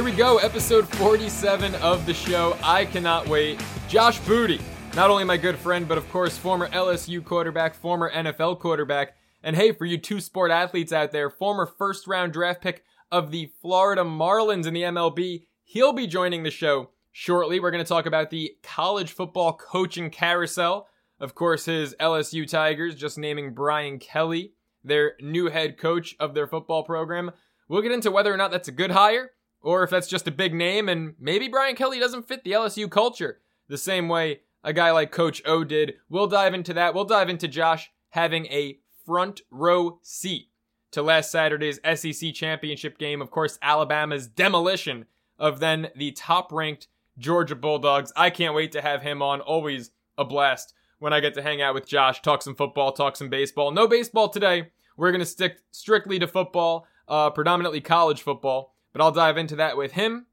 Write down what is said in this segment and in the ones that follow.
Here we go, episode 47 of the show. I cannot wait. Josh Booty, not only my good friend, but of course, former LSU quarterback, former NFL quarterback. And hey, for you two sport athletes out there, former first round draft pick of the Florida Marlins in the MLB, he'll be joining the show shortly. We're going to talk about the college football coaching carousel. Of course, his LSU Tigers just naming Brian Kelly their new head coach of their football program. We'll get into whether or not that's a good hire or if that's just a big name and maybe Brian Kelly doesn't fit the LSU culture the same way a guy like Coach O did. We'll dive into that. We'll dive into Josh having a front row seat to last Saturday's SEC championship game. Of course, Alabama's demolition of then the top ranked Georgia Bulldogs. I can't wait to have him on. Always a blast when I get to hang out with Josh, talk some football, talk some baseball. No baseball today. We're going to stick strictly to football, uh, predominantly college football. But I'll dive into that with him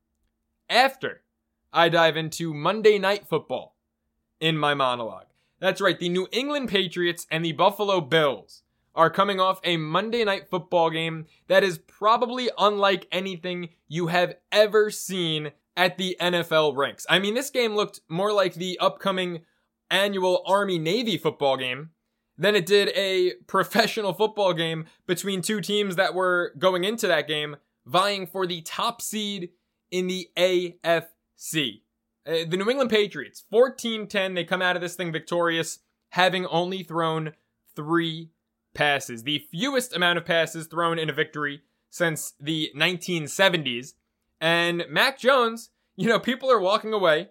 after I dive into Monday Night Football in my monologue. That's right, the New England Patriots and the Buffalo Bills are coming off a Monday Night Football game that is probably unlike anything you have ever seen at the NFL ranks. I mean, this game looked more like the upcoming annual Army Navy football game than it did a professional football game between two teams that were going into that game vying for the top seed in the AFC. Uh, the New England Patriots, 14 10, they come out of this thing victorious, having only thrown three passes. The fewest amount of passes thrown in a victory since the 1970s. And Mac Jones, you know, people are walking away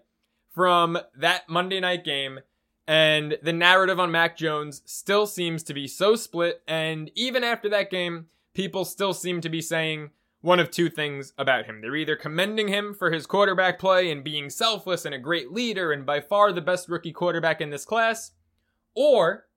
from that Monday night game, and the narrative on Mac Jones still seems to be so split. And even after that game, people still seem to be saying, one of two things about him. They're either commending him for his quarterback play and being selfless and a great leader and by far the best rookie quarterback in this class, or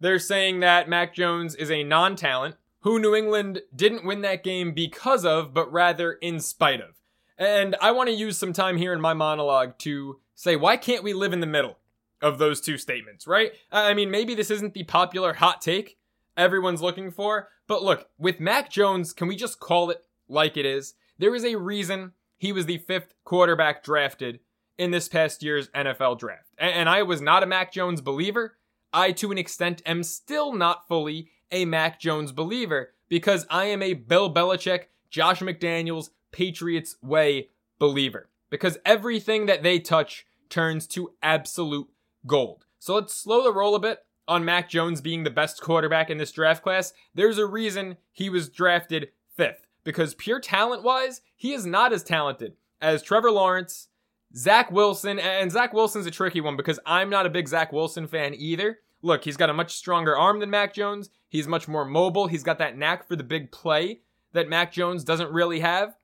they're saying that Mac Jones is a non talent who New England didn't win that game because of, but rather in spite of. And I want to use some time here in my monologue to say, why can't we live in the middle of those two statements, right? I mean, maybe this isn't the popular hot take everyone's looking for, but look, with Mac Jones, can we just call it like it is. There is a reason he was the fifth quarterback drafted in this past year's NFL draft. And I was not a Mac Jones believer. I, to an extent, am still not fully a Mac Jones believer because I am a Bill Belichick, Josh McDaniels, Patriots way believer. Because everything that they touch turns to absolute gold. So let's slow the roll a bit on Mac Jones being the best quarterback in this draft class. There's a reason he was drafted fifth because pure talent wise, he is not as talented as Trevor Lawrence, Zach Wilson, and Zach Wilson's a tricky one because I'm not a big Zach Wilson fan either. Look, he's got a much stronger arm than Mac Jones. He's much more mobile. He's got that knack for the big play that Mac Jones doesn't really have.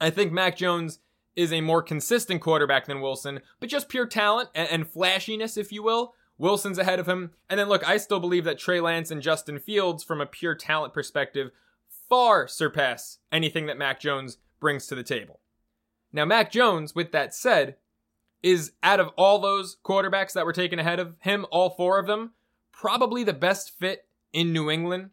I think Mac Jones is a more consistent quarterback than Wilson, but just pure talent and, and flashiness, if you will. Wilson's ahead of him. And then look, I still believe that Trey Lance and Justin Fields, from a pure talent perspective, far surpass anything that Mac Jones brings to the table. Now, Mac Jones, with that said, is out of all those quarterbacks that were taken ahead of him, all four of them, probably the best fit in New England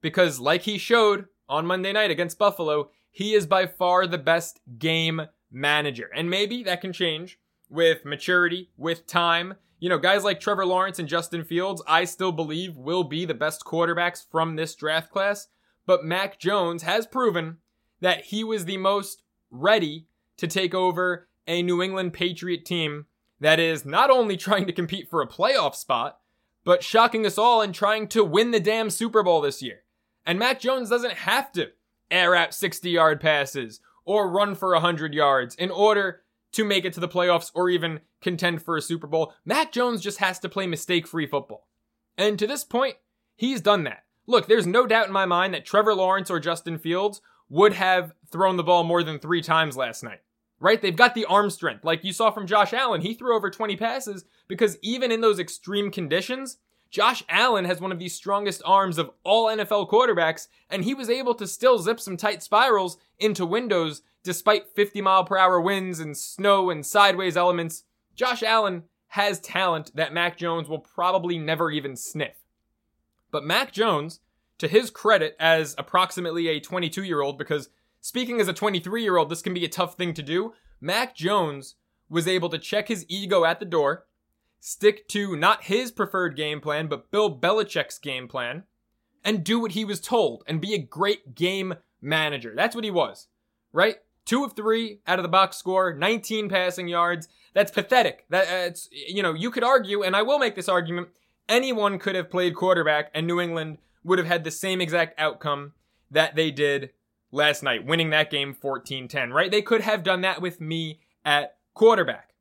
because, like he showed on Monday night against Buffalo, he is by far the best game manager. And maybe that can change with maturity, with time. You know, guys like Trevor Lawrence and Justin Fields, I still believe will be the best quarterbacks from this draft class but Mac Jones has proven that he was the most ready to take over a New England Patriot team that is not only trying to compete for a playoff spot, but shocking us all and trying to win the damn Super Bowl this year. And Mac Jones doesn't have to air out 60 yard passes or run for 100 yards in order to make it to the playoffs or even contend for a Super Bowl. Mac Jones just has to play mistake free football. And to this point, he's done that. Look, there's no doubt in my mind that Trevor Lawrence or Justin Fields would have thrown the ball more than three times last night. Right? They've got the arm strength. Like you saw from Josh Allen, he threw over 20 passes because even in those extreme conditions, Josh Allen has one of the strongest arms of all NFL quarterbacks, and he was able to still zip some tight spirals into windows despite 50 mile per hour winds and snow and sideways elements. Josh Allen has talent that Mac Jones will probably never even sniff. But Mac Jones, to his credit as approximately a 22 year old, because speaking as a 23 year old, this can be a tough thing to do, Mac Jones was able to check his ego at the door, stick to not his preferred game plan, but Bill Belichick's game plan, and do what he was told and be a great game manager. That's what he was, right? Two of three out of the box score, 19 passing yards. That's pathetic. That's, uh, you know, you could argue, and I will make this argument, anyone could have played quarterback and New England would have had the same exact outcome that they did last night, winning that game 14 10, right? They could have done that with me at quarterback.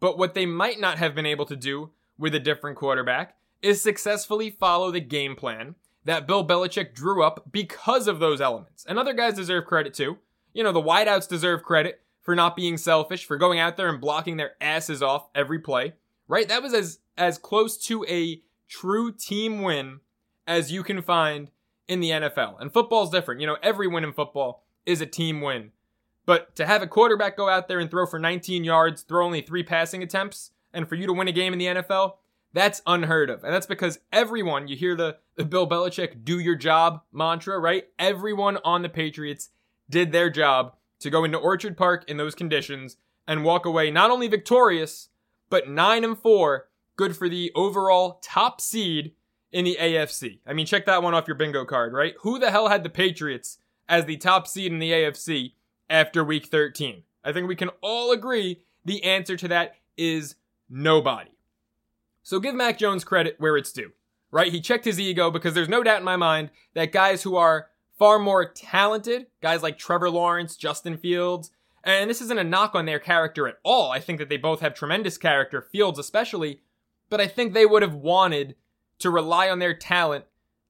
But what they might not have been able to do with a different quarterback is successfully follow the game plan that Bill Belichick drew up because of those elements. And other guys deserve credit too. You know, the wideouts deserve credit for not being selfish, for going out there and blocking their asses off every play, right? That was as as close to a true team win as you can find in the NFL. And football's different. You know, every win in football is a team win. But to have a quarterback go out there and throw for 19 yards, throw only three passing attempts, and for you to win a game in the NFL, that's unheard of. And that's because everyone, you hear the, the Bill Belichick do your job mantra, right? Everyone on the Patriots did their job to go into Orchard Park in those conditions and walk away not only victorious, but 9 and 4 good for the overall top seed in the AFC. I mean, check that one off your bingo card, right? Who the hell had the Patriots as the top seed in the AFC after week 13? I think we can all agree the answer to that is nobody. So give Mac Jones credit where it's due, right? He checked his ego because there's no doubt in my mind that guys who are far more talented, guys like Trevor Lawrence, Justin Fields, and this isn't a knock on their character at all. I think that they both have tremendous character, Fields especially, but I think they would have wanted to rely on their talent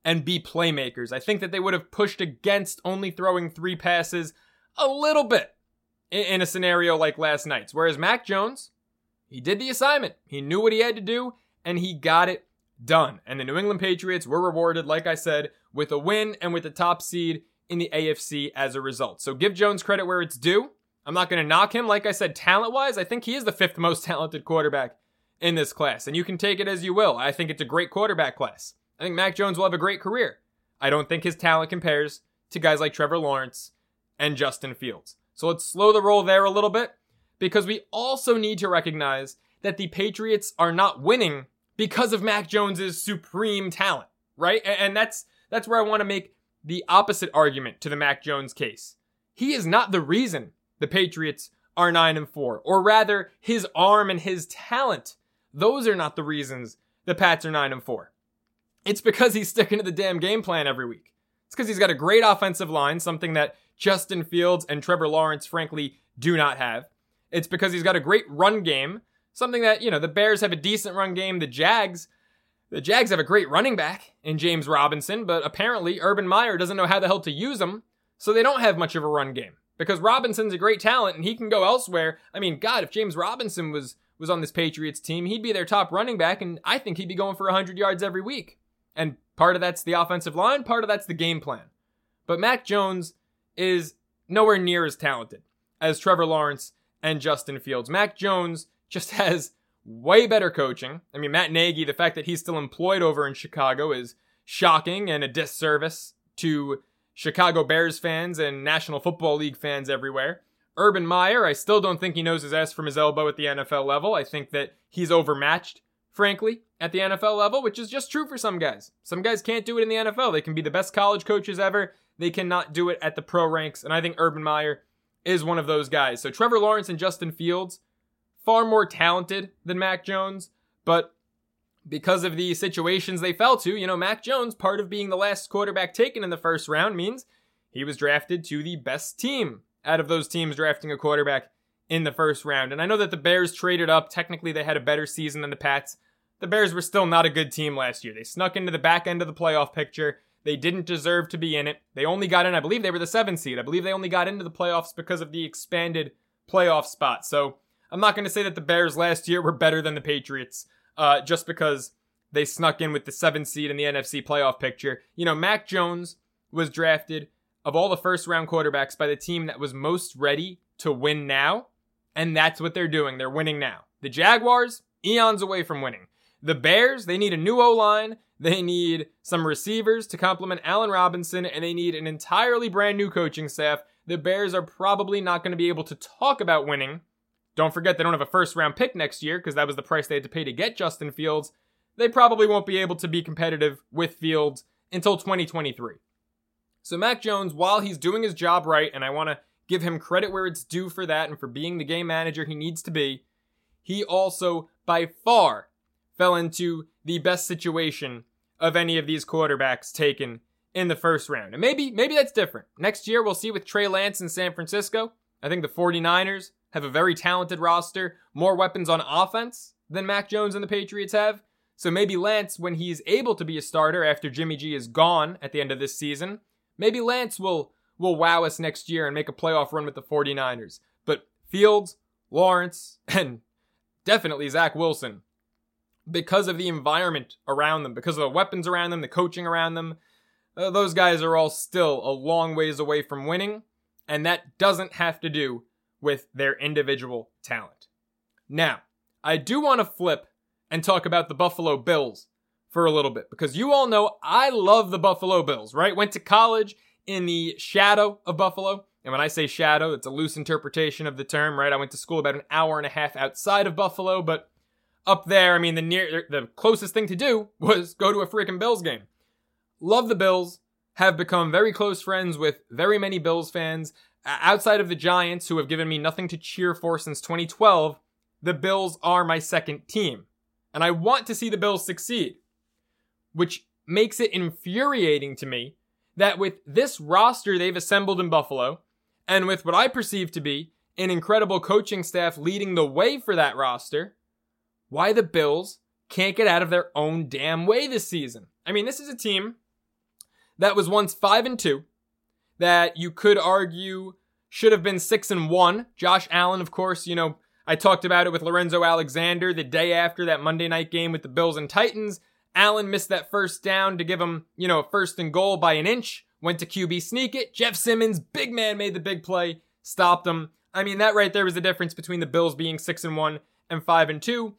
and be playmakers. I think that they would have pushed against only throwing three passes a little bit in a scenario like last night's. Whereas Mac Jones, he did the assignment. He knew what he had to do and he got it done. And the New England Patriots were rewarded, like I said, with a win and with the top seed in the AFC as a result. So give Jones credit where it's due. I'm not going to knock him. Like I said, talent wise, I think he is the fifth most talented quarterback in this class. And you can take it as you will. I think it's a great quarterback class. I think Mac Jones will have a great career. I don't think his talent compares to guys like Trevor Lawrence and Justin Fields. So let's slow the roll there a little bit because we also need to recognize that the Patriots are not winning because of Mac Jones's supreme talent, right? And that's that's where I want to make the opposite argument to the Mac Jones case. He is not the reason the Patriots are 9 and 4, or rather his arm and his talent those are not the reasons the Pats are 9 and 4. It's because he's sticking to the damn game plan every week. It's because he's got a great offensive line, something that Justin Fields and Trevor Lawrence, frankly, do not have. It's because he's got a great run game, something that, you know, the Bears have a decent run game. The Jags, the Jags have a great running back in James Robinson, but apparently Urban Meyer doesn't know how the hell to use him, so they don't have much of a run game. Because Robinson's a great talent and he can go elsewhere. I mean, God, if James Robinson was was on this Patriots team, he'd be their top running back, and I think he'd be going for 100 yards every week. And part of that's the offensive line, part of that's the game plan. But Mac Jones is nowhere near as talented as Trevor Lawrence and Justin Fields. Mac Jones just has way better coaching. I mean, Matt Nagy, the fact that he's still employed over in Chicago is shocking and a disservice to Chicago Bears fans and National Football League fans everywhere. Urban Meyer, I still don't think he knows his ass from his elbow at the NFL level. I think that he's overmatched, frankly, at the NFL level, which is just true for some guys. Some guys can't do it in the NFL. They can be the best college coaches ever. They cannot do it at the pro ranks. And I think Urban Meyer is one of those guys. So Trevor Lawrence and Justin Fields, far more talented than Mac Jones, but because of the situations they fell to, you know, Mac Jones, part of being the last quarterback taken in the first round means he was drafted to the best team out of those teams drafting a quarterback in the first round. And I know that the Bears traded up. Technically, they had a better season than the Pats. The Bears were still not a good team last year. They snuck into the back end of the playoff picture. They didn't deserve to be in it. They only got in, I believe they were the seventh seed. I believe they only got into the playoffs because of the expanded playoff spot. So I'm not going to say that the Bears last year were better than the Patriots uh, just because they snuck in with the seventh seed in the NFC playoff picture. You know, Mac Jones was drafted of all the first round quarterbacks by the team that was most ready to win now. And that's what they're doing. They're winning now. The Jaguars, eons away from winning. The Bears, they need a new O line. They need some receivers to complement Allen Robinson, and they need an entirely brand new coaching staff. The Bears are probably not going to be able to talk about winning. Don't forget, they don't have a first round pick next year because that was the price they had to pay to get Justin Fields. They probably won't be able to be competitive with Fields until 2023. So, Mac Jones, while he's doing his job right, and I want to give him credit where it's due for that and for being the game manager he needs to be, he also, by far, fell into the best situation of any of these quarterbacks taken in the first round. And maybe maybe that's different. Next year we'll see with Trey Lance in San Francisco. I think the 49ers have a very talented roster, more weapons on offense than Mac Jones and the Patriots have. So maybe Lance, when he's able to be a starter after Jimmy G is gone at the end of this season, maybe Lance will will wow us next year and make a playoff run with the 49ers. But Fields, Lawrence, and definitely Zach Wilson because of the environment around them, because of the weapons around them, the coaching around them. Uh, those guys are all still a long ways away from winning, and that doesn't have to do with their individual talent. Now, I do want to flip and talk about the Buffalo Bills for a little bit because you all know I love the Buffalo Bills, right? Went to college in the shadow of Buffalo. And when I say shadow, it's a loose interpretation of the term, right? I went to school about an hour and a half outside of Buffalo, but up there, I mean, the near, the closest thing to do was go to a freaking Bills game. Love the Bills. Have become very close friends with very many Bills fans. Outside of the Giants, who have given me nothing to cheer for since 2012, the Bills are my second team. And I want to see the Bills succeed. Which makes it infuriating to me that with this roster they've assembled in Buffalo, and with what I perceive to be an incredible coaching staff leading the way for that roster, why the Bills can't get out of their own damn way this season. I mean, this is a team that was once 5 and 2 that you could argue should have been 6 and 1. Josh Allen, of course, you know, I talked about it with Lorenzo Alexander the day after that Monday night game with the Bills and Titans. Allen missed that first down to give him, you know, a first and goal by an inch. Went to QB sneak it. Jeff Simmons, big man, made the big play, stopped him. I mean, that right there was the difference between the Bills being 6 and 1 and 5 and 2.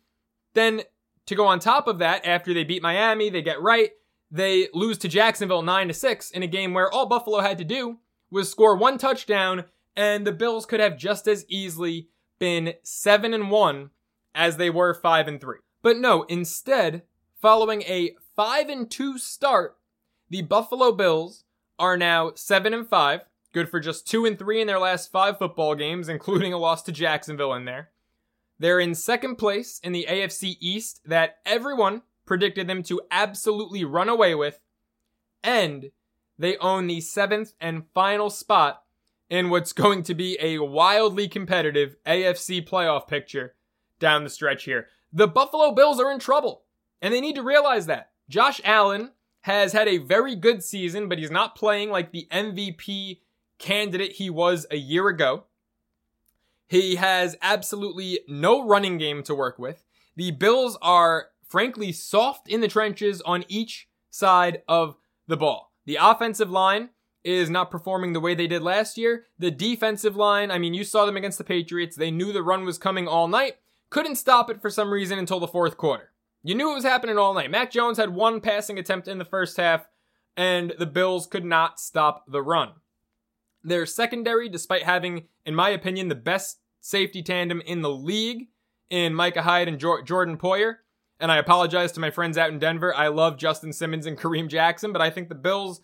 Then to go on top of that, after they beat Miami, they get right. They lose to Jacksonville 9 to 6 in a game where all Buffalo had to do was score one touchdown and the Bills could have just as easily been 7 and 1 as they were 5 and 3. But no, instead, following a 5 and 2 start, the Buffalo Bills are now 7 and 5, good for just 2 and 3 in their last 5 football games including a loss to Jacksonville in there. They're in second place in the AFC East that everyone predicted them to absolutely run away with. And they own the seventh and final spot in what's going to be a wildly competitive AFC playoff picture down the stretch here. The Buffalo Bills are in trouble, and they need to realize that. Josh Allen has had a very good season, but he's not playing like the MVP candidate he was a year ago. He has absolutely no running game to work with. The Bills are frankly soft in the trenches on each side of the ball. The offensive line is not performing the way they did last year. The defensive line, I mean, you saw them against the Patriots. They knew the run was coming all night, couldn't stop it for some reason until the fourth quarter. You knew it was happening all night. Mac Jones had one passing attempt in the first half, and the Bills could not stop the run. Their secondary, despite having, in my opinion, the best safety tandem in the league in Micah Hyde and Jordan Poyer. And I apologize to my friends out in Denver. I love Justin Simmons and Kareem Jackson, but I think the Bills,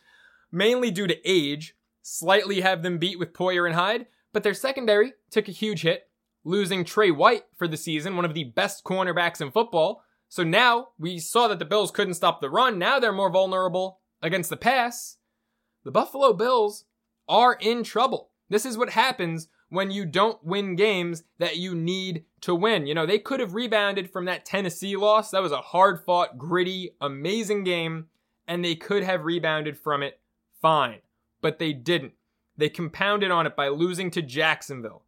mainly due to age, slightly have them beat with Poyer and Hyde. But their secondary took a huge hit, losing Trey White for the season, one of the best cornerbacks in football. So now we saw that the Bills couldn't stop the run. Now they're more vulnerable against the pass. The Buffalo Bills are in trouble. This is what happens when you don't win games that you need to win. You know, they could have rebounded from that Tennessee loss. That was a hard fought, gritty, amazing game. and they could have rebounded from it fine, but they didn't. They compounded on it by losing to Jacksonville,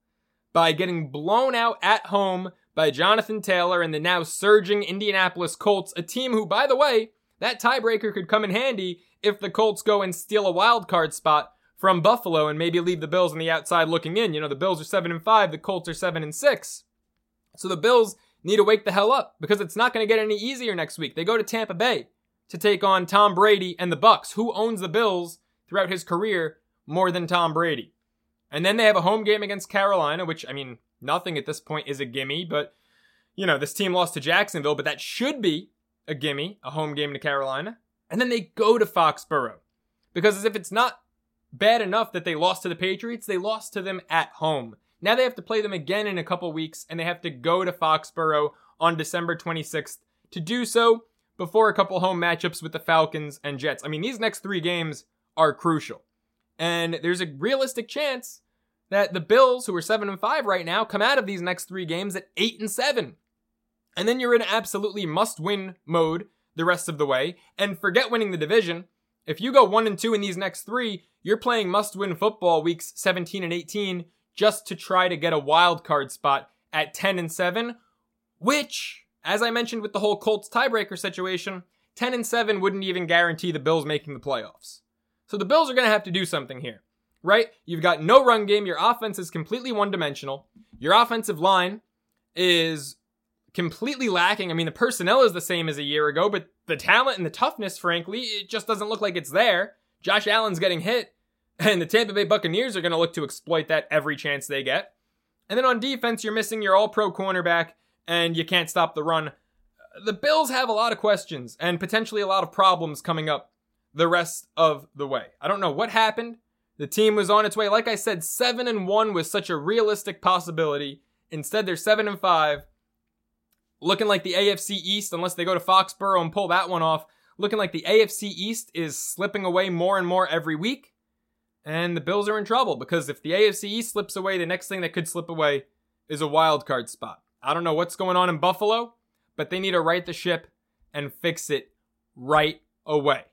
by getting blown out at home by Jonathan Taylor and the now surging Indianapolis Colts, a team who, by the way, that tiebreaker could come in handy if the Colts go and steal a wild card spot from Buffalo and maybe leave the Bills on the outside looking in. You know, the Bills are 7 and 5, the Colts are 7 and 6. So the Bills need to wake the hell up because it's not going to get any easier next week. They go to Tampa Bay to take on Tom Brady and the Bucks, Who owns the Bills throughout his career more than Tom Brady? And then they have a home game against Carolina, which I mean, nothing at this point is a gimme, but you know, this team lost to Jacksonville, but that should be a gimme, a home game to Carolina. And then they go to Foxborough. Because as if it's not bad enough that they lost to the Patriots, they lost to them at home. Now they have to play them again in a couple weeks, and they have to go to Foxborough on December 26th to do so before a couple home matchups with the Falcons and Jets. I mean, these next three games are crucial. And there's a realistic chance that the Bills, who are 7 and 5 right now, come out of these next three games at 8 and 7. And then you're in absolutely must win mode the rest of the way. And forget winning the division. If you go 1 and 2 in these next three, you're playing must win football weeks 17 and 18 just to try to get a wild card spot at 10 and 7, which, as I mentioned with the whole Colts tiebreaker situation, 10 and 7 wouldn't even guarantee the Bills making the playoffs. So the Bills are going to have to do something here, right? You've got no run game. Your offense is completely one dimensional. Your offensive line is completely lacking. I mean, the personnel is the same as a year ago, but the talent and the toughness, frankly, it just doesn't look like it's there. Josh Allen's getting hit, and the Tampa Bay Buccaneers are going to look to exploit that every chance they get. And then on defense, you're missing your all pro cornerback, and you can't stop the run. The Bills have a lot of questions and potentially a lot of problems coming up the rest of the way. I don't know what happened. The team was on its way. Like I said, 7 and 1 was such a realistic possibility. Instead, they're 7 and 5 looking like the AFC East, unless they go to Foxborough and pull that one off, looking like the AFC East is slipping away more and more every week. And the Bills are in trouble because if the AFC East slips away, the next thing that could slip away is a wild card spot. I don't know what's going on in Buffalo, but they need to right the ship and fix it right away.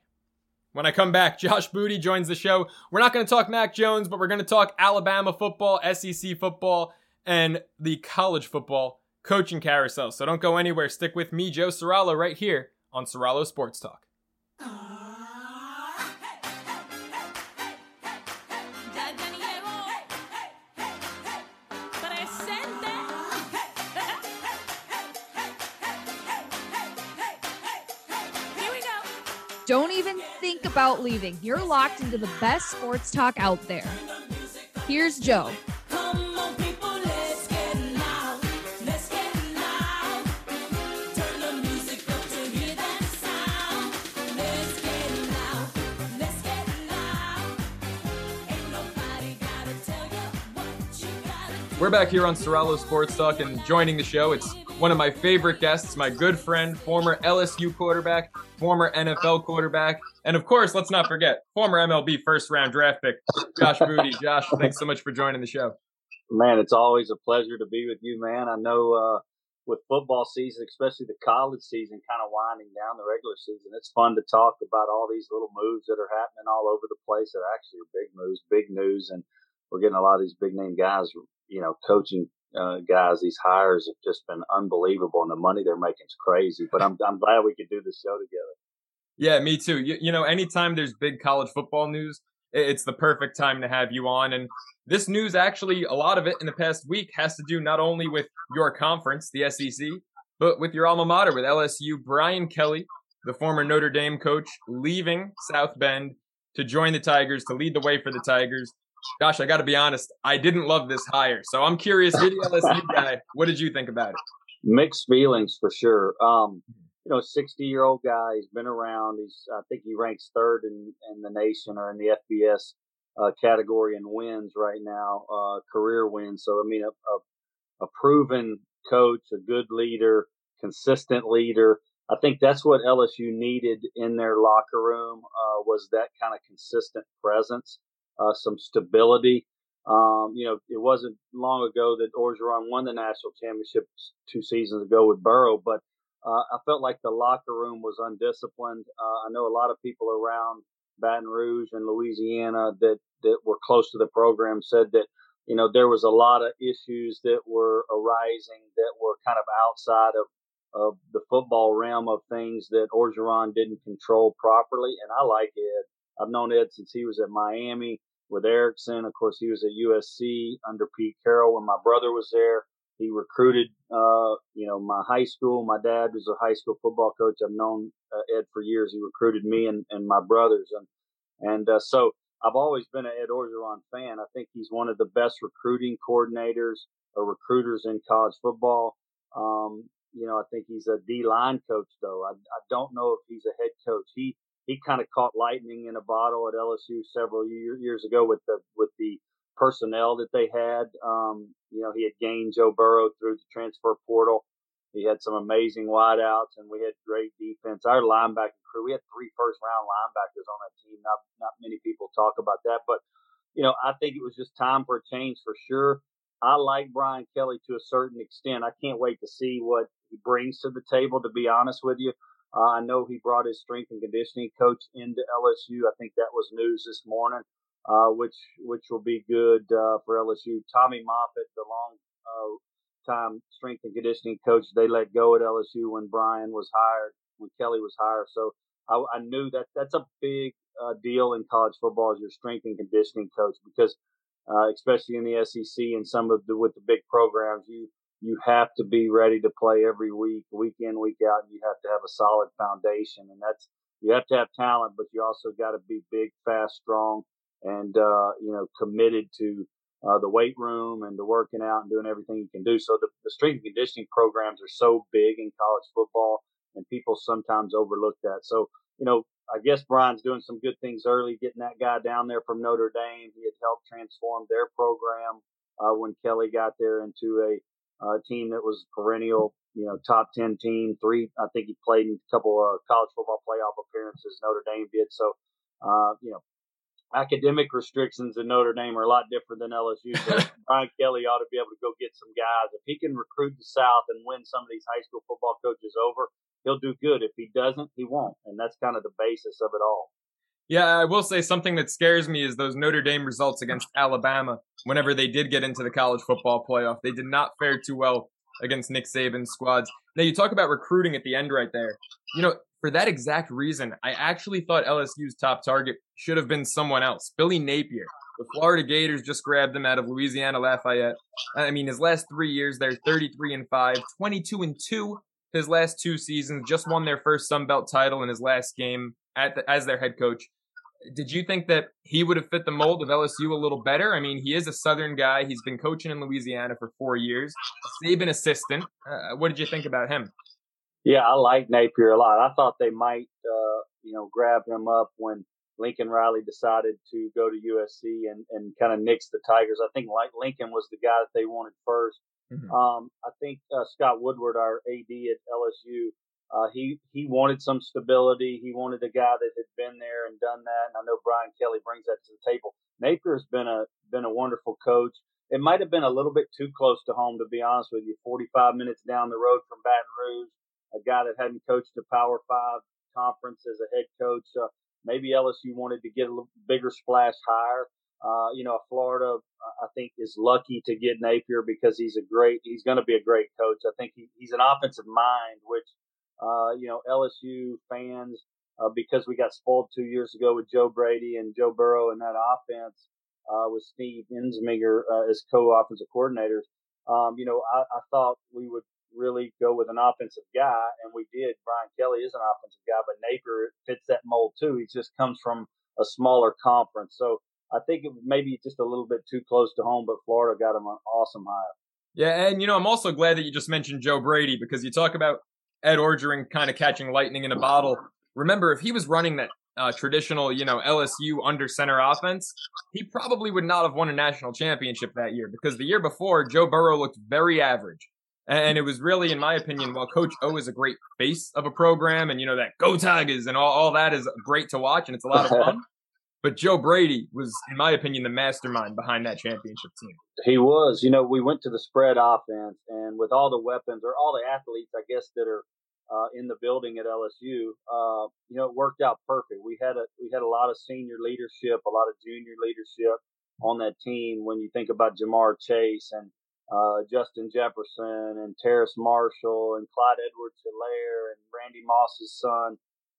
When I come back, Josh Booty joins the show. We're not going to talk Mac Jones, but we're going to talk Alabama football, SEC football, and the college football coaching carousel. So don't go anywhere. Stick with me, Joe Serralo, right here on Serralo Sports Talk. Don't even think about leaving. You're locked into the best sports talk out there. Here's Joe. We're back here on Serralo Sports Talk, and joining the show, it's one of my favorite guests, my good friend, former LSU quarterback, former NFL quarterback, and of course, let's not forget, former MLB first round draft pick, Josh Booty. Josh, thanks so much for joining the show. Man, it's always a pleasure to be with you, man. I know uh, with football season, especially the college season, kind of winding down the regular season, it's fun to talk about all these little moves that are happening all over the place that actually are big moves, big news, and we're getting a lot of these big name guys you know, coaching uh, guys, these hires have just been unbelievable, and the money they're making is crazy. But I'm I'm glad we could do this show together. Yeah, me too. You, you know, anytime there's big college football news, it's the perfect time to have you on. And this news, actually, a lot of it in the past week has to do not only with your conference, the SEC, but with your alma mater, with LSU. Brian Kelly, the former Notre Dame coach, leaving South Bend to join the Tigers to lead the way for the Tigers. Gosh, I got to be honest. I didn't love this hire, so I'm curious. You're the LSU guy. What did you think about it? Mixed feelings for sure. Um, you know, 60 year old guy. He's been around. He's, I think he ranks third in, in the nation or in the FBS uh, category in wins right now, uh, career wins. So, I mean, a, a, a, proven coach, a good leader, consistent leader. I think that's what LSU needed in their locker room uh, was that kind of consistent presence uh, some stability. Um, you know, it wasn't long ago that Orgeron won the national championship two seasons ago with Burrow, but uh, I felt like the locker room was undisciplined. Uh, I know a lot of people around Baton Rouge and Louisiana that that were close to the program said that you know there was a lot of issues that were arising that were kind of outside of of the football realm of things that Orgeron didn't control properly. And I like Ed. I've known Ed since he was at Miami with Erickson. Of course, he was at USC under Pete Carroll when my brother was there. He recruited, uh, you know, my high school. My dad was a high school football coach. I've known uh, Ed for years. He recruited me and, and my brothers, and and uh, so I've always been an Ed Orgeron fan. I think he's one of the best recruiting coordinators or recruiters in college football. Um, you know, I think he's a D line coach though. I, I don't know if he's a head coach. He he kind of caught lightning in a bottle at LSU several year, years ago with the with the personnel that they had. Um, you know, he had gained Joe Burrow through the transfer portal. He had some amazing wideouts, and we had great defense. Our linebacker crew, we had three first round linebackers on that team. Not not many people talk about that, but you know, I think it was just time for a change for sure. I like Brian Kelly to a certain extent. I can't wait to see what he brings to the table. To be honest with you, uh, I know he brought his strength and conditioning coach into LSU. I think that was news this morning, uh, which which will be good uh, for LSU. Tommy Moffitt, the long uh, time strength and conditioning coach, they let go at LSU when Brian was hired, when Kelly was hired. So I, I knew that that's a big uh, deal in college football as your strength and conditioning coach because, uh, especially in the SEC and some of the with the big programs, you you have to be ready to play every week, week in, week out. You have to have a solid foundation, and that's you have to have talent, but you also got to be big, fast, strong, and uh, you know committed to uh, the weight room and to working out and doing everything you can do. So the, the strength and conditioning programs are so big in college football, and people sometimes overlook that. So you know, I guess Brian's doing some good things early, getting that guy down there from Notre Dame. He had helped transform their program uh, when Kelly got there into a uh, team that was perennial, you know, top 10 team. Three, I think he played in a couple of college football playoff appearances, Notre Dame did. So, uh, you know, academic restrictions in Notre Dame are a lot different than LSU. So Brian Kelly ought to be able to go get some guys. If he can recruit the South and win some of these high school football coaches over, he'll do good. If he doesn't, he won't. And that's kind of the basis of it all. Yeah, I will say something that scares me is those Notre Dame results against Alabama whenever they did get into the college football playoff. They did not fare too well against Nick Saban's squads. Now, you talk about recruiting at the end right there. You know, for that exact reason, I actually thought LSU's top target should have been someone else, Billy Napier. The Florida Gators just grabbed him out of Louisiana Lafayette. I mean, his last three years, they're 33 and 5, 22 and 2 his last two seasons, just won their first Sun Belt title in his last game at the, as their head coach did you think that he would have fit the mold of LSU a little better? I mean, he is a Southern guy. He's been coaching in Louisiana for four years. Saban assistant. Uh, what did you think about him? Yeah, I like Napier a lot. I thought they might, uh, you know, grab him up when Lincoln Riley decided to go to USC and, and kind of nix the Tigers. I think like Lincoln was the guy that they wanted 1st mm-hmm. um, I think uh, Scott Woodward, our AD at LSU, uh, he he wanted some stability. He wanted a guy that had been there and done that. And I know Brian Kelly brings that to the table. Napier's been a been a wonderful coach. It might have been a little bit too close to home, to be honest with you. 45 minutes down the road from Baton Rouge, a guy that hadn't coached a Power Five conference as a head coach. Uh, maybe LSU wanted to get a bigger splash higher. Uh, you know, Florida, I think, is lucky to get Napier because he's a great, he's going to be a great coach. I think he, he's an offensive mind, which uh, you know, LSU fans, uh, because we got spoiled two years ago with Joe Brady and Joe Burrow and that offense uh, with Steve Ensminger uh, as co-offensive coordinators. Um, you know, I, I thought we would really go with an offensive guy, and we did. Brian Kelly is an offensive guy, but Napier fits that mold too. He just comes from a smaller conference, so I think it maybe just a little bit too close to home. But Florida got him an awesome hire. Yeah, and you know, I'm also glad that you just mentioned Joe Brady because you talk about Ed Orgeron kind of catching lightning in a bottle. Remember, if he was running that uh, traditional, you know, LSU under center offense, he probably would not have won a national championship that year because the year before, Joe Burrow looked very average. And it was really, in my opinion, while Coach O is a great face of a program and, you know, that go Tigers and all, all that is great to watch and it's a lot of fun. But Joe Brady was, in my opinion, the mastermind behind that championship team. He was. You know, we went to the spread offense, and with all the weapons or all the athletes, I guess, that are uh, in the building at LSU, uh, you know, it worked out perfect. We had a we had a lot of senior leadership, a lot of junior leadership on that team. When you think about Ja'Marr Chase and uh, Justin Jefferson and Terrace Marshall and Clyde Edwards-Helaire and Randy Moss's son,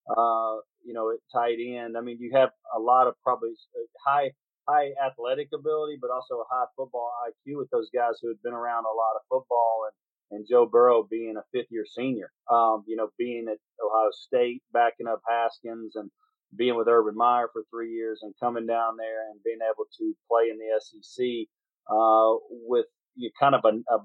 uh, you know, at tight end. I mean, you have a lot of probably uh, high high athletic ability, but also a high football IQ with those guys who had been around a lot of football and and Joe Burrow being a fifth year senior, um, you know, being at Ohio State, backing up Haskins and being with Urban Meyer for three years and coming down there and being able to play in the SEC uh, with you kind of a, a,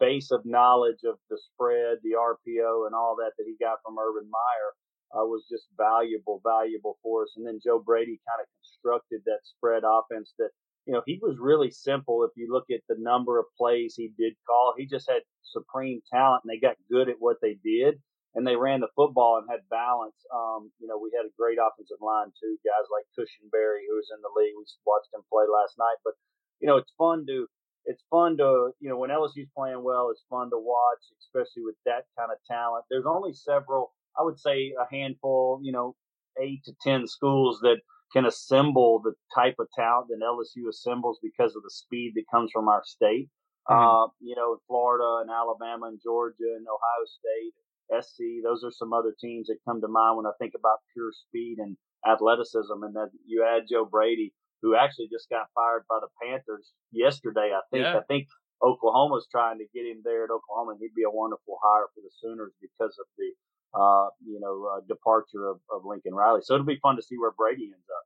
base of knowledge of the spread, the RPO, and all that that he got from Urban Meyer uh, was just valuable, valuable for us. And then Joe Brady kind of constructed that spread offense that you know, he was really simple. If you look at the number of plays he did call, he just had supreme talent and they got good at what they did and they ran the football and had balance. Um, you know, we had a great offensive line too, guys like Cushenberry, who was in the league. We watched him play last night, but you know, it's fun to, it's fun to, you know, when LSU's playing well, it's fun to watch, especially with that kind of talent. There's only several, I would say a handful, you know, eight to 10 schools that can assemble the type of talent that LSU assembles because of the speed that comes from our state. Mm-hmm. Uh, you know, Florida and Alabama and Georgia and Ohio State, SC, those are some other teams that come to mind when I think about pure speed and athleticism. And then you add Joe Brady, who actually just got fired by the Panthers yesterday. I think. Yeah. I think Oklahoma's trying to get him there at Oklahoma, and he'd be a wonderful hire for the Sooners because of the uh, you know, uh, departure of, of Lincoln Riley. So it'll be fun to see where Brady ends up.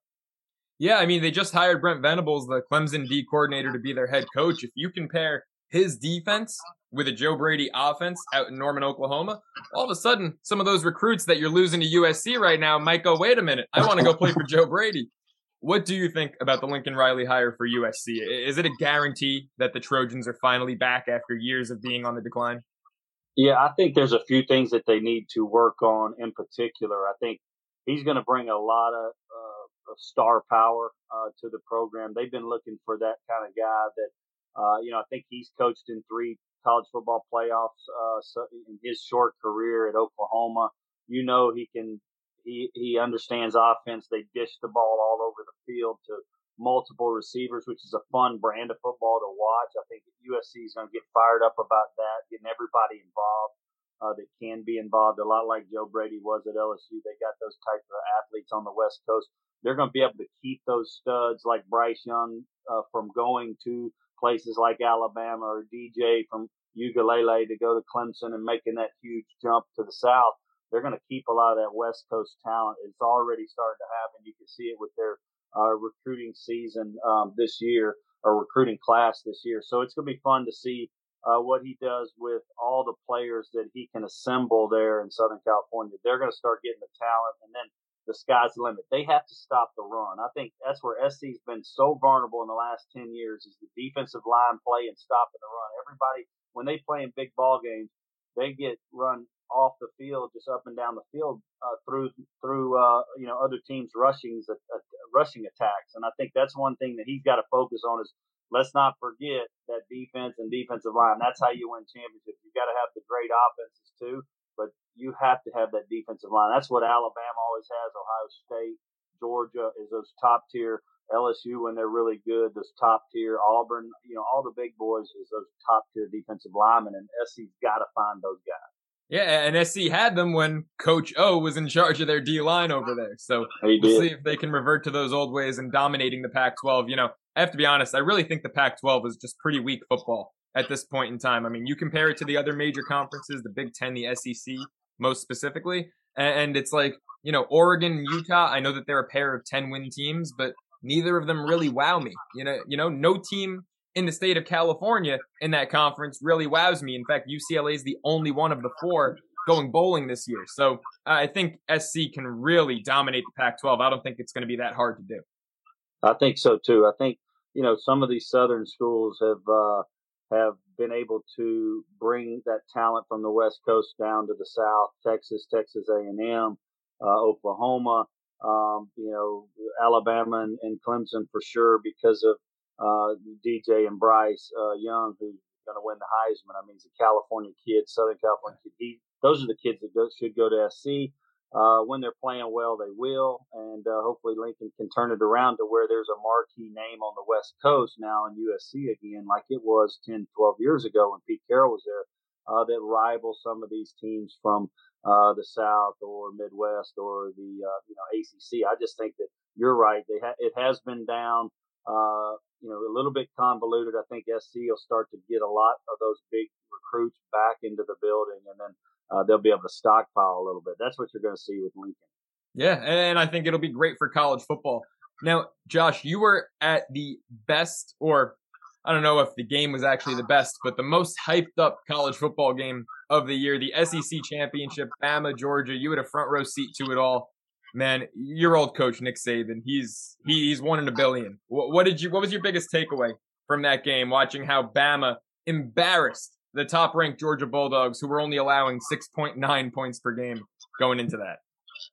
Yeah, I mean, they just hired Brent Venables, the Clemson D coordinator, to be their head coach. If you compare his defense with a Joe Brady offense out in Norman, Oklahoma, all of a sudden, some of those recruits that you're losing to USC right now might go, wait a minute, I want to go play for Joe Brady. What do you think about the Lincoln Riley hire for USC? Is it a guarantee that the Trojans are finally back after years of being on the decline? Yeah, I think there's a few things that they need to work on in particular. I think he's going to bring a lot of, uh, of star power uh, to the program. They've been looking for that kind of guy that, uh, you know, I think he's coached in three college football playoffs uh, in his short career at Oklahoma. You know, he can, he, he understands offense. They dish the ball all over the field to multiple receivers, which is a fun brand of football to watch. I think USC is going to get fired up about that, getting everybody involved uh, that can be involved. A lot like Joe Brady was at LSU. They got those types of athletes on the West Coast. They're going to be able to keep those studs like Bryce Young uh, from going to places like Alabama or DJ from Uiagalelei to go to Clemson and making that huge jump to the South. They're going to keep a lot of that West Coast talent. It's already starting to happen. You can see it with their uh, recruiting season um, this year or recruiting class this year. So it's going to be fun to see uh, what he does with all the players that he can assemble there in Southern California. They're going to start getting the talent, and then the sky's the limit. They have to stop the run. I think that's where SC's been so vulnerable in the last 10 years is the defensive line play and stopping the run. Everybody, when they play in big ball games, they get run off the field, just up and down the field uh, through through uh, you know other teams' rushing uh, rushing attacks. And I think that's one thing that he's got to focus on is let's not forget that defense and defensive line. That's how you win championships. You got to have the great offenses too, but you have to have that defensive line. That's what Alabama always has. Ohio State, Georgia is those top tier. LSU when they're really good, those top tier. Auburn, you know, all the big boys is those top tier defensive linemen, and SC's got to find those guys. Yeah, and SC had them when Coach O was in charge of their D line over there. So we'll see if they can revert to those old ways and dominating the Pac 12. You know, I have to be honest, I really think the Pac 12 is just pretty weak football at this point in time. I mean, you compare it to the other major conferences, the Big Ten, the SEC, most specifically, and it's like, you know, Oregon and Utah, I know that they're a pair of 10 win teams, but neither of them really wow me. You know, you know, no team in the state of California in that conference really wows me. In fact, UCLA is the only one of the four going bowling this year. So uh, I think SC can really dominate the Pac 12. I don't think it's going to be that hard to do. I think so too. I think, you know, some of these southern schools have, uh, have been able to bring that talent from the West Coast down to the South, Texas, Texas A&M, uh, Oklahoma, um, you know, Alabama and, and Clemson for sure because of uh, DJ and Bryce uh, Young, who's going to win the Heisman. I mean, he's a California kid, Southern California kid. He those are the kids that go, should go to SC. Uh, when they're playing well, they will, and uh, hopefully Lincoln can turn it around to where there's a marquee name on the West Coast now in USC again, like it was 10, 12 years ago when Pete Carroll was there, uh, that rival some of these teams from uh, the South or Midwest or the uh, you know ACC. I just think that you're right. They ha- it has been down, uh, you know, a little bit convoluted. I think SC will start to get a lot of those big recruits back into the building, and then uh, they'll be able to stockpile a little bit. That's what you're going to see with Lincoln. Yeah, and I think it'll be great for college football. Now, Josh, you were at the best, or I don't know if the game was actually the best, but the most hyped up college football game of the year, the SEC championship, Bama, Georgia. You had a front row seat to it all. Man, your old coach Nick Saban, he's he, he's one in a billion. What, what did you? What was your biggest takeaway from that game? Watching how Bama embarrassed the top ranked Georgia Bulldogs, who were only allowing 6.9 points per game going into that.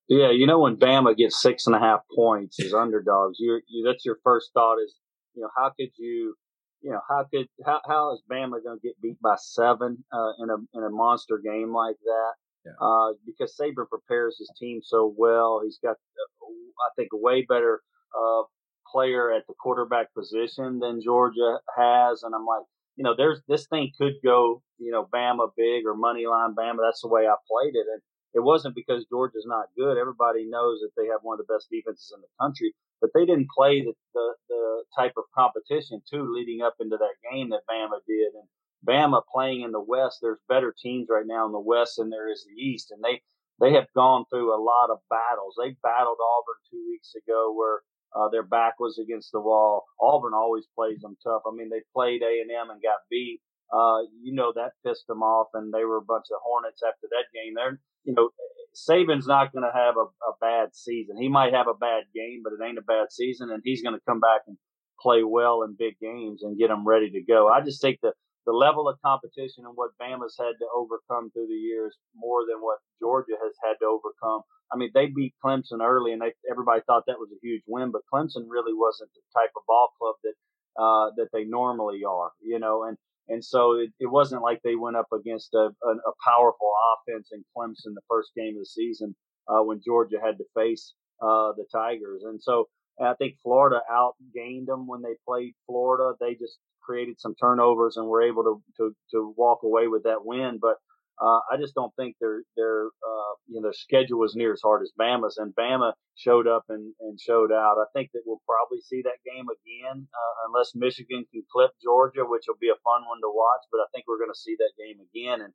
Yeah, you know when Bama gets six and a half points as underdogs, you that's your first thought is, you know, how could you, you know, how could how how is Bama going to get beat by seven uh, in a in a monster game like that? Yeah. Uh, because Saban prepares his team so well. He's got, uh, I think, a way better uh, player at the quarterback position than Georgia has, and I'm like, you know, there's this thing could go, you know, Bama big or money line Bama. That's the way I played it. And it wasn't because Georgia's not good. Everybody knows that they have one of the best defenses in the country, but they didn't play the, the, the type of competition too leading up into that game that Bama did. And Bama playing in the West, there's better teams right now in the West than there is the East. And they, they have gone through a lot of battles. They battled Auburn two weeks ago where uh, their back was against the wall. Auburn always plays them tough. I mean, they played A and M and got beat. Uh, you know that pissed them off, and they were a bunch of hornets after that game. They're, you know, Saban's not going to have a, a bad season. He might have a bad game, but it ain't a bad season, and he's going to come back and play well in big games and get them ready to go. I just think the the level of competition and what Bama's had to overcome through the years more than what Georgia has had to overcome I mean, they beat Clemson early, and they, everybody thought that was a huge win. But Clemson really wasn't the type of ball club that uh, that they normally are, you know. And and so it, it wasn't like they went up against a, a, a powerful offense in Clemson the first game of the season uh, when Georgia had to face uh, the Tigers. And so I think Florida outgained them when they played Florida. They just created some turnovers and were able to to, to walk away with that win. But uh, I just don't think their their uh, you know their schedule was near as hard as Bama's, and Bama showed up and, and showed out. I think that we'll probably see that game again, uh, unless Michigan can clip Georgia, which will be a fun one to watch. But I think we're going to see that game again, and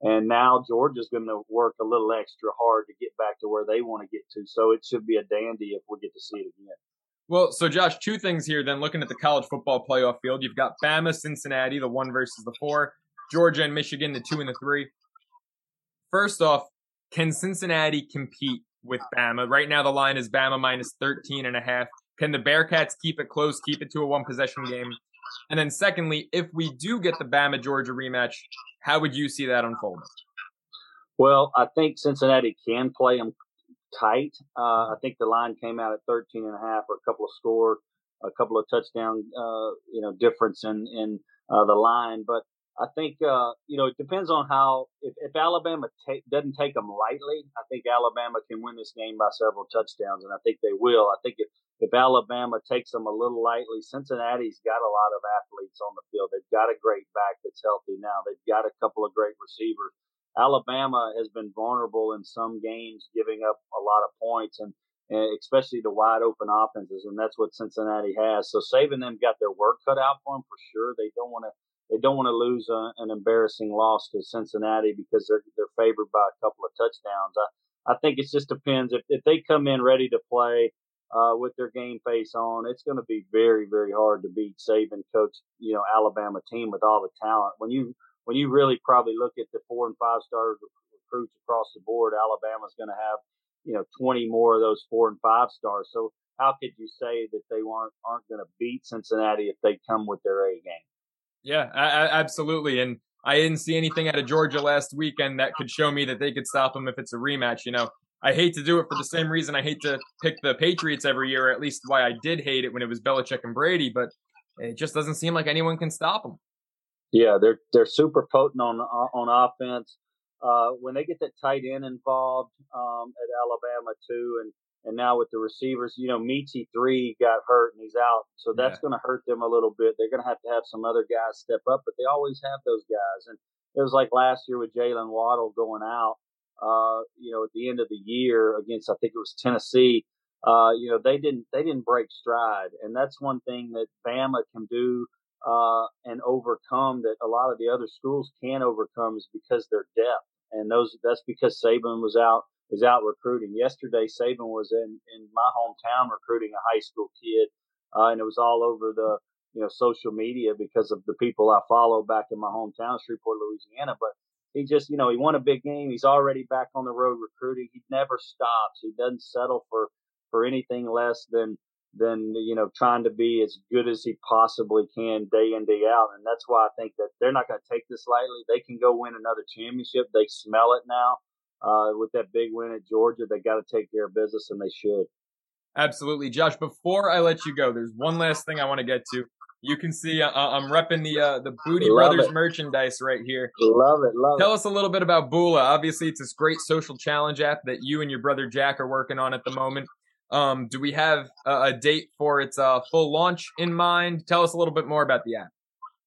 and now Georgia's going to work a little extra hard to get back to where they want to get to. So it should be a dandy if we get to see it again. Well, so Josh, two things here. Then looking at the college football playoff field, you've got Bama, Cincinnati, the one versus the four. Georgia and Michigan, the two and the three. First off, can Cincinnati compete with Bama? Right now, the line is Bama minus 13 and a half. Can the Bearcats keep it close, keep it to a one possession game? And then, secondly, if we do get the Bama Georgia rematch, how would you see that unfolding? Well, I think Cincinnati can play them tight. Uh, I think the line came out at 13 and a half or a couple of score, a couple of touchdown, uh, you know, difference in, in uh, the line. But I think uh, you know it depends on how if, if Alabama ta- doesn't take them lightly, I think Alabama can win this game by several touchdowns, and I think they will. I think if if Alabama takes them a little lightly, Cincinnati's got a lot of athletes on the field. They've got a great back that's healthy now. They've got a couple of great receivers. Alabama has been vulnerable in some games, giving up a lot of points, and, and especially the wide open offenses, and that's what Cincinnati has. So saving them got their work cut out for them for sure. They don't want to they don't want to lose a, an embarrassing loss to Cincinnati because they're they're favored by a couple of touchdowns. I I think it just depends if if they come in ready to play uh, with their game face on, it's going to be very very hard to beat Saban coach you know Alabama team with all the talent. When you when you really probably look at the four and five star recruits across the board, Alabama's going to have you know 20 more of those four and five stars. So how could you say that they aren't aren't going to beat Cincinnati if they come with their A game? Yeah, I, I, absolutely. And I didn't see anything out of Georgia last weekend that could show me that they could stop them if it's a rematch. You know, I hate to do it for the same reason I hate to pick the Patriots every year, at least why I did hate it when it was Belichick and Brady, but it just doesn't seem like anyone can stop them. Yeah, they're they're super potent on on offense. uh, when they get that tight end involved um, at Alabama too, and and now with the receivers, you know, Metchie three got hurt and he's out, so that's yeah. going to hurt them a little bit. They're going to have to have some other guys step up, but they always have those guys. And it was like last year with Jaylen Waddle going out. Uh, you know, at the end of the year against I think it was Tennessee. Uh, you know, they didn't they didn't break stride, and that's one thing that Bama can do uh, and overcome that a lot of the other schools can't overcome is because their depth, and those that's because Saban was out is out recruiting. Yesterday, Saban was in in my hometown recruiting a high school kid, uh, and it was all over the you know social media because of the people I follow back in my hometown, Shreveport, Louisiana. But he just you know he won a big game. He's already back on the road recruiting. He never stops. He doesn't settle for for anything less than than you know trying to be as good as he possibly can day in day out and that's why i think that they're not going to take this lightly they can go win another championship they smell it now uh, with that big win at georgia they got to take care of business and they should absolutely josh before i let you go there's one last thing i want to get to you can see uh, uh I'm repping the uh, the Booty love Brothers it. merchandise right here. Love it, love Tell it. us a little bit about Bula. Obviously, it's this great social challenge app that you and your brother Jack are working on at the moment. Um, do we have a, a date for its uh, full launch in mind? Tell us a little bit more about the app.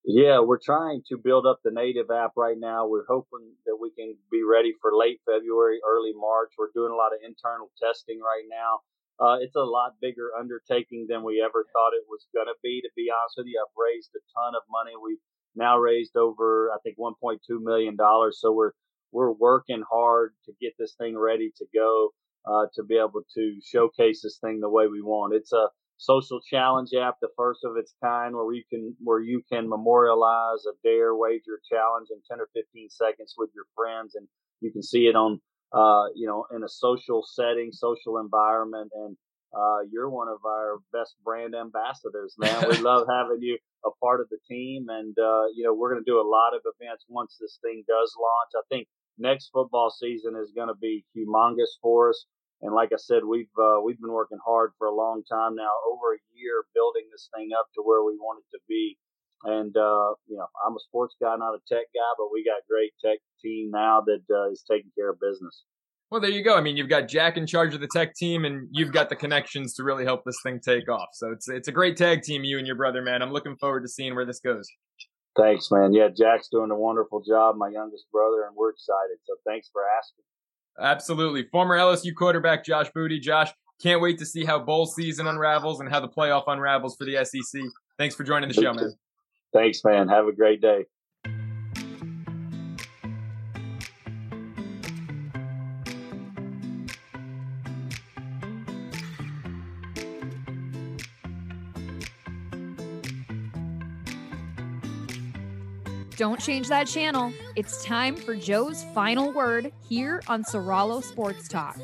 Yeah, we're trying to build up the native app right now. We're hoping that we can be ready for late February, early March. We're doing a lot of internal testing right now. Uh, it's a lot bigger undertaking than we ever thought it was going to be. To be honest with you, I've raised a ton of money. We've now raised over, I think, 1.2 million dollars. So we're we're working hard to get this thing ready to go uh, to be able to showcase this thing the way we want. It's a social challenge app, the first of its kind, where you can where you can memorialize a dare wager challenge in 10 or 15 seconds with your friends, and you can see it on uh, you know in a social setting, social environment, and uh, you're one of our best brand ambassadors, man. we love having you a part of the team, and uh, you know we're going to do a lot of events once this thing does launch. I think next football season is going to be humongous for us. And like I said, we've uh, we've been working hard for a long time now, over a year, building this thing up to where we want it to be. And uh, you know, I'm a sports guy, not a tech guy, but we got a great tech team now that uh, is taking care of business. Well, there you go. I mean, you've got Jack in charge of the tech team, and you've got the connections to really help this thing take off. So it's it's a great tag team, you and your brother, man. I'm looking forward to seeing where this goes. Thanks, man. Yeah, Jack's doing a wonderful job, my youngest brother, and we're excited. So thanks for asking. Absolutely. Former LSU quarterback Josh Booty. Josh, can't wait to see how bowl season unravels and how the playoff unravels for the SEC. Thanks for joining the show, man. Thanks, man. Have a great day. Don't change that channel. It's time for Joe's final word here on Soralo Sports Talk.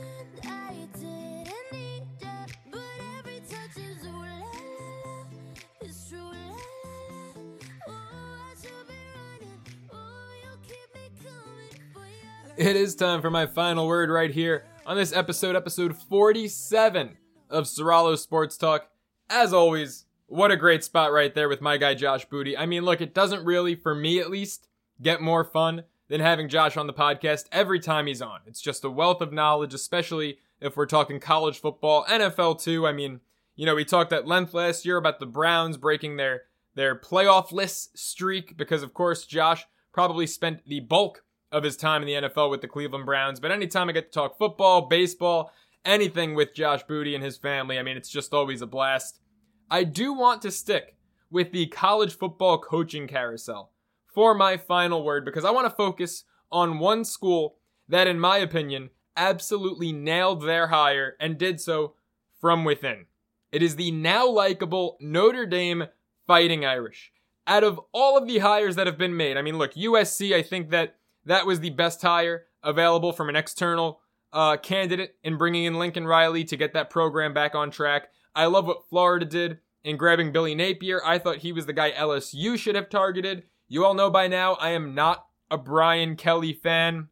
It is time for my final word right here on this episode, episode 47 of Soralo Sports Talk. As always, what a great spot right there with my guy Josh Booty. I mean, look, it doesn't really, for me at least, get more fun than having Josh on the podcast every time he's on. It's just a wealth of knowledge, especially if we're talking college football, NFL too. I mean, you know, we talked at length last year about the Browns breaking their their playoff-less streak because of course Josh probably spent the bulk of his time in the NFL with the Cleveland Browns. But anytime I get to talk football, baseball, anything with Josh Booty and his family, I mean, it's just always a blast. I do want to stick with the college football coaching carousel for my final word because I want to focus on one school that, in my opinion, absolutely nailed their hire and did so from within. It is the now likable Notre Dame Fighting Irish. Out of all of the hires that have been made, I mean, look, USC, I think that that was the best hire available from an external uh, candidate in bringing in Lincoln Riley to get that program back on track. I love what Florida did in grabbing Billy Napier. I thought he was the guy LSU should have targeted. You all know by now I am not a Brian Kelly fan.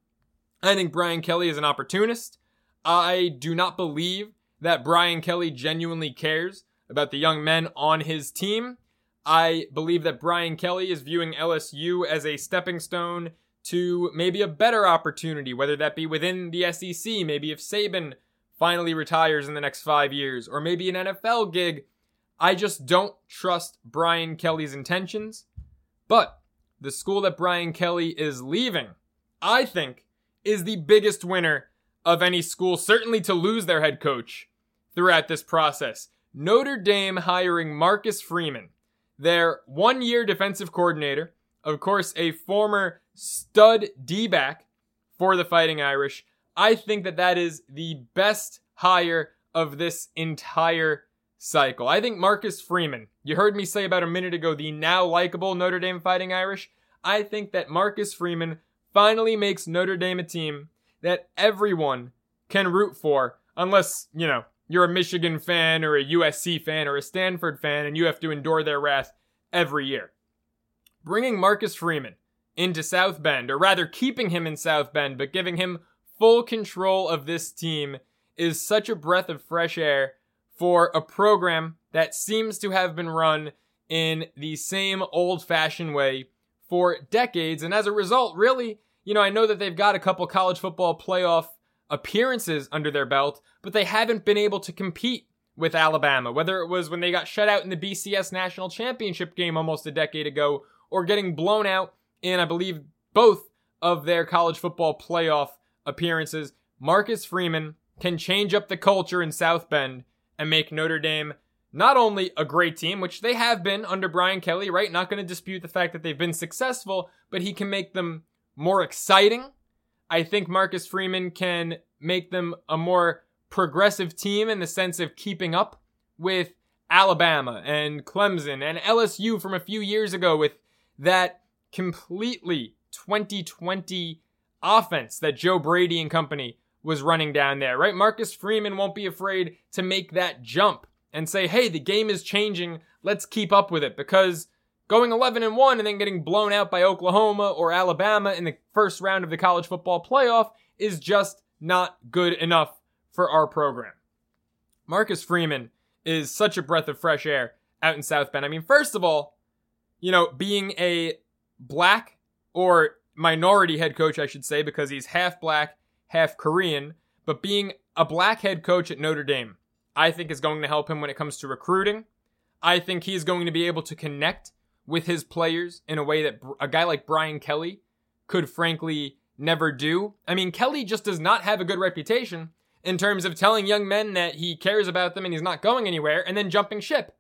I think Brian Kelly is an opportunist. I do not believe that Brian Kelly genuinely cares about the young men on his team. I believe that Brian Kelly is viewing LSU as a stepping stone to maybe a better opportunity, whether that be within the SEC, maybe if Saban finally retires in the next five years, or maybe an NFL gig. I just don't trust Brian Kelly's intentions. But the school that Brian Kelly is leaving, I think, is the biggest winner of any school, certainly to lose their head coach throughout this process. Notre Dame hiring Marcus Freeman, their one year defensive coordinator, of course, a former stud D back for the Fighting Irish. I think that that is the best hire of this entire cycle. I think Marcus Freeman, you heard me say about a minute ago, the now likable Notre Dame Fighting Irish. I think that Marcus Freeman finally makes Notre Dame a team that everyone can root for, unless, you know, you're a Michigan fan or a USC fan or a Stanford fan and you have to endure their wrath every year. Bringing Marcus Freeman into South Bend, or rather keeping him in South Bend, but giving him full control of this team is such a breath of fresh air for a program that seems to have been run in the same old fashioned way for decades. And as a result, really, you know, I know that they've got a couple college football playoff appearances under their belt, but they haven't been able to compete with Alabama, whether it was when they got shut out in the BCS national championship game almost a decade ago, or getting blown out in, I believe, both of their college football playoff appearances. Marcus Freeman can change up the culture in South Bend and make Notre Dame not only a great team, which they have been under Brian Kelly, right? Not going to dispute the fact that they've been successful, but he can make them more exciting. I think Marcus Freeman can make them a more progressive team in the sense of keeping up with Alabama and Clemson and LSU from a few years ago with that completely 2020 offense that Joe Brady and company was running down there, right? Marcus Freeman won't be afraid to make that jump and say, hey, the game is changing. Let's keep up with it because Going 11 and 1 and then getting blown out by Oklahoma or Alabama in the first round of the college football playoff is just not good enough for our program. Marcus Freeman is such a breath of fresh air out in South Bend. I mean, first of all, you know, being a black or minority head coach, I should say, because he's half black, half Korean, but being a black head coach at Notre Dame, I think is going to help him when it comes to recruiting. I think he's going to be able to connect with his players in a way that a guy like Brian Kelly could frankly never do. I mean, Kelly just does not have a good reputation in terms of telling young men that he cares about them and he's not going anywhere and then jumping ship.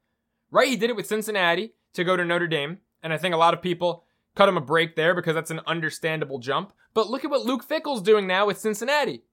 Right? He did it with Cincinnati to go to Notre Dame, and I think a lot of people cut him a break there because that's an understandable jump. But look at what Luke Fickell's doing now with Cincinnati.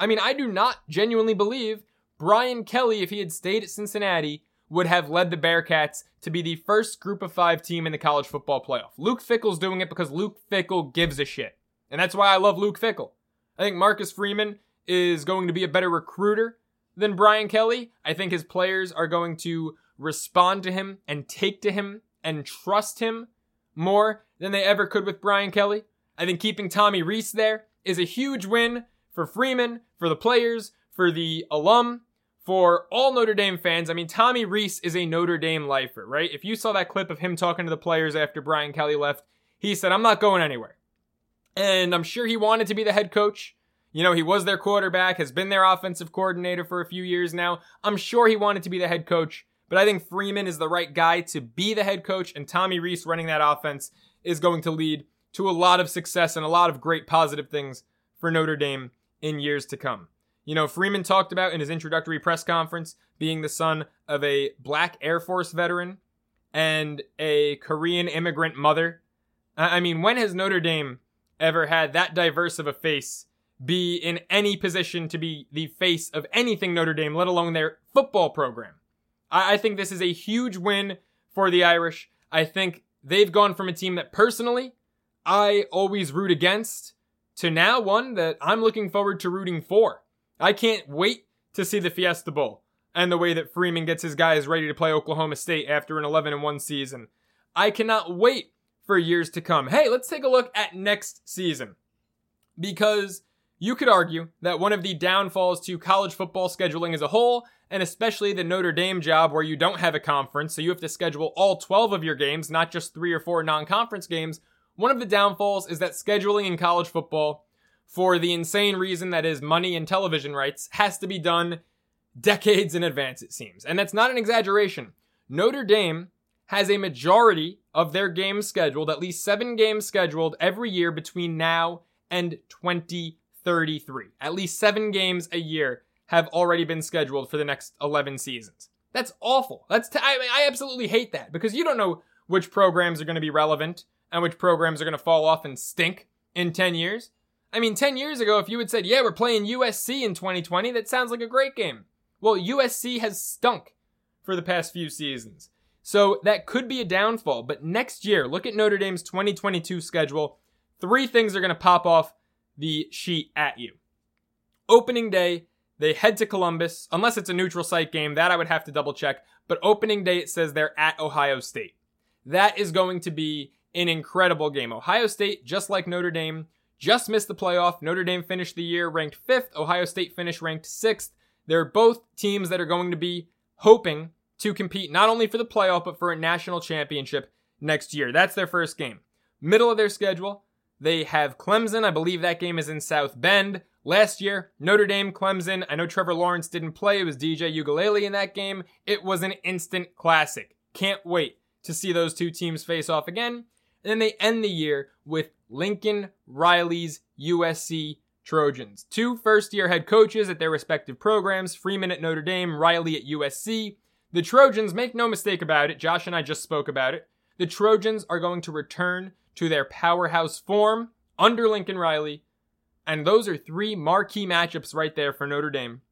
I mean, I do not genuinely believe Brian Kelly, if he had stayed at Cincinnati, would have led the Bearcats to be the first group of five team in the college football playoff. Luke Fickell's doing it because Luke Fickell gives a shit. And that's why I love Luke Fickell. I think Marcus Freeman is going to be a better recruiter than Brian Kelly. I think his players are going to respond to him and take to him and trust him more than they ever could with Brian Kelly. I think keeping Tommy Rees there is a huge win for Freeman, for the players, for the alum, for all Notre Dame fans, I mean, Tommy Rees is a Notre Dame lifer, right? If you saw that clip of him talking to the players after Brian Kelly left, he said, I'm not going anywhere. And I'm sure he wanted to be the head coach. You know, he was their quarterback, has been their offensive coordinator for a few years now. I'm sure he wanted to be the head coach, but I think Freeman is the right guy to be the head coach, and Tommy Rees running that offense is going to lead to a lot of success and a lot of great positive things for Notre Dame in years to come. You know, Freeman talked about in his introductory press conference being the son of a black Air Force veteran and a Korean immigrant mother. I mean, when has Notre Dame ever had that diverse of a face be in any position to be the face of anything Notre Dame, let alone their football program? I, think this is a huge win for the Irish. I think they've gone from a team that personally I always root against to now one that I'm looking forward to rooting for. I can't wait to see the Fiesta Bowl and the way that Freeman gets his guys ready to play Oklahoma State after an 11 and 1 season. I cannot wait for years to come. Hey, let's take a look at next season. Because you could argue that one of the downfalls to college football scheduling as a whole, and especially the Notre Dame job where you don't have a conference, so you have to schedule all 12 of your games, not just three or four non conference games, One of the downfalls is that scheduling in college football, for the insane reason that is money and television rights, has to be done decades in advance, it seems. And that's not an exaggeration. Notre Dame has a majority of their games scheduled, at least seven games scheduled every year between now and 2033. At least seven games a year have already been scheduled for the next 11 seasons. That's awful. That's t- I, mean, I absolutely hate that because you don't know which programs are going to be relevant and which programs are going to fall off and stink in 10 years. I mean, 10 years ago, if you had said, yeah, we're playing USC in 2020, that sounds like a great game. Well, USC has stunk for the past few seasons. So that could be a downfall. But next year, look at Notre Dame's 2022 schedule. Three things are going to pop off the sheet at you. Opening day, they head to Columbus, unless it's a neutral site game. That I would have to double check. But opening day, it says they're at Ohio State. That is going to be an incredible game. Ohio State, just like Notre Dame, just missed the playoff. Notre Dame finished the year ranked fifth. Ohio State finished ranked sixth. They're both teams that are going to be hoping to compete not only for the playoff, but for a national championship next year. That's their first game. Middle of their schedule, they have Clemson. I believe that game is in South Bend. Last year, Notre Dame, Clemson. I know Trevor Lawrence didn't play. It was DJ Uiagalelei in that game. It was an instant classic. Can't wait to see those two teams face off again. And then they end the year with Lincoln Riley's USC Trojans. Two first year head coaches at their respective programs Freeman at Notre Dame, Riley at USC. The Trojans, make no mistake about it, Josh and I just spoke about it. The Trojans are going to return to their powerhouse form under Lincoln Riley. And those are three marquee matchups right there for Notre Dame.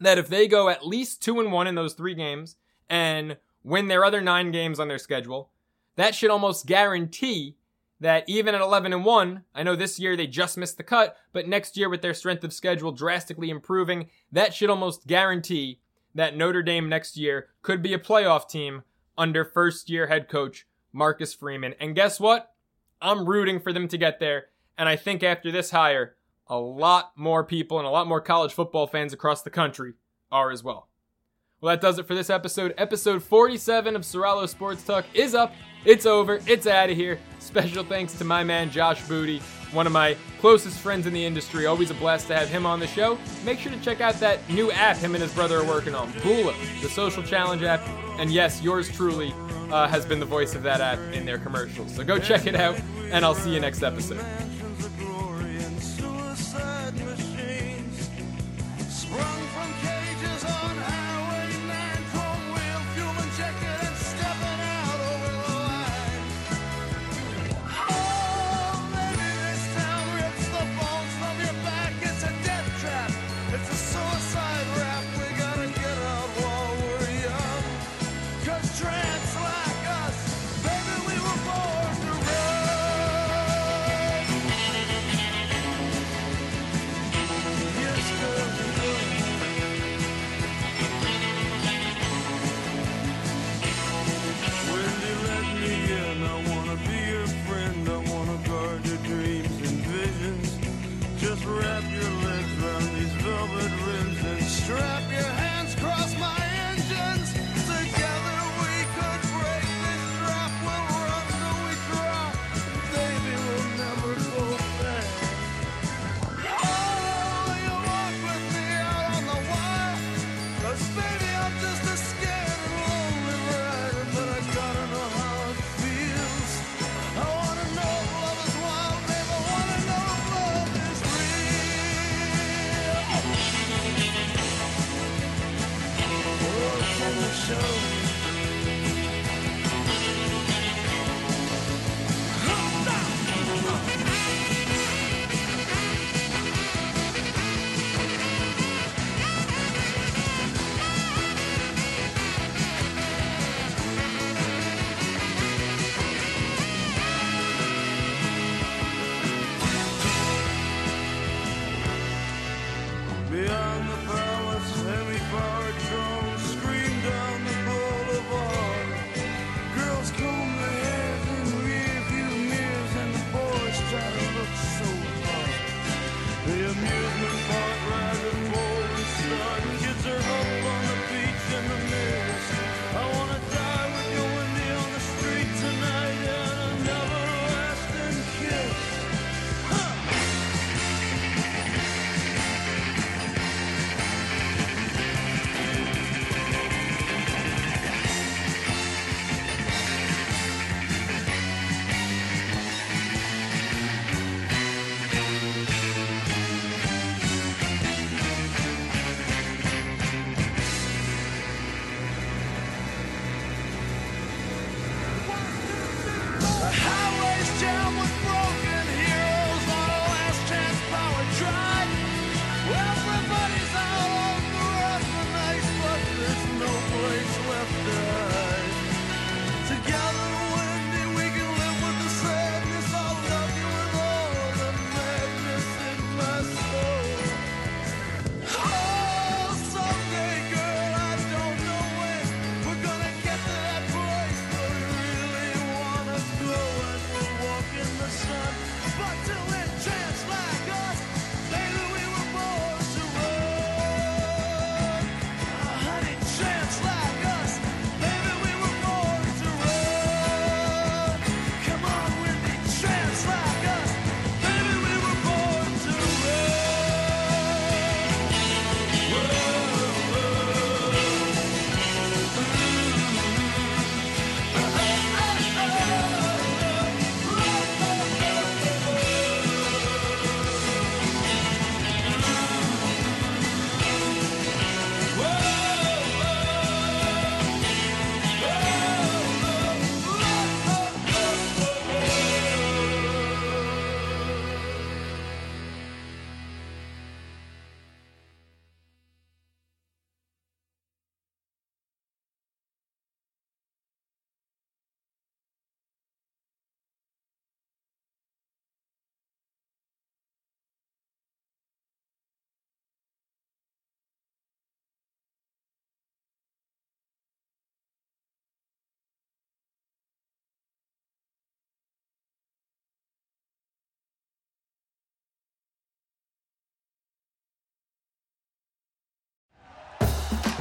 That if they go at least 2 and 1 in those 3 games and win their other 9 games on their schedule, that should almost guarantee that even at 11 and 1, I know this year they just missed the cut, but next year with their strength of schedule drastically improving, that should almost guarantee that Notre Dame next year could be a playoff team under first year head coach Marcus Freeman. And guess what? I'm rooting for them to get there. And I think after this hire, a lot more people and a lot more college football fans across the country are as well. Well, that does it for this episode. Episode 47 of Soralo Sports Talk is up. It's over. It's out of here. Special thanks to my man Josh Booty one of my closest friends in the industry. Always a blast to have him on the show. Make sure to check out that new app him and his brother are working on, Bula, the social challenge app. And yes, yours truly uh, has been the voice of that app in their commercials. So go check it out, and I'll see you next episode.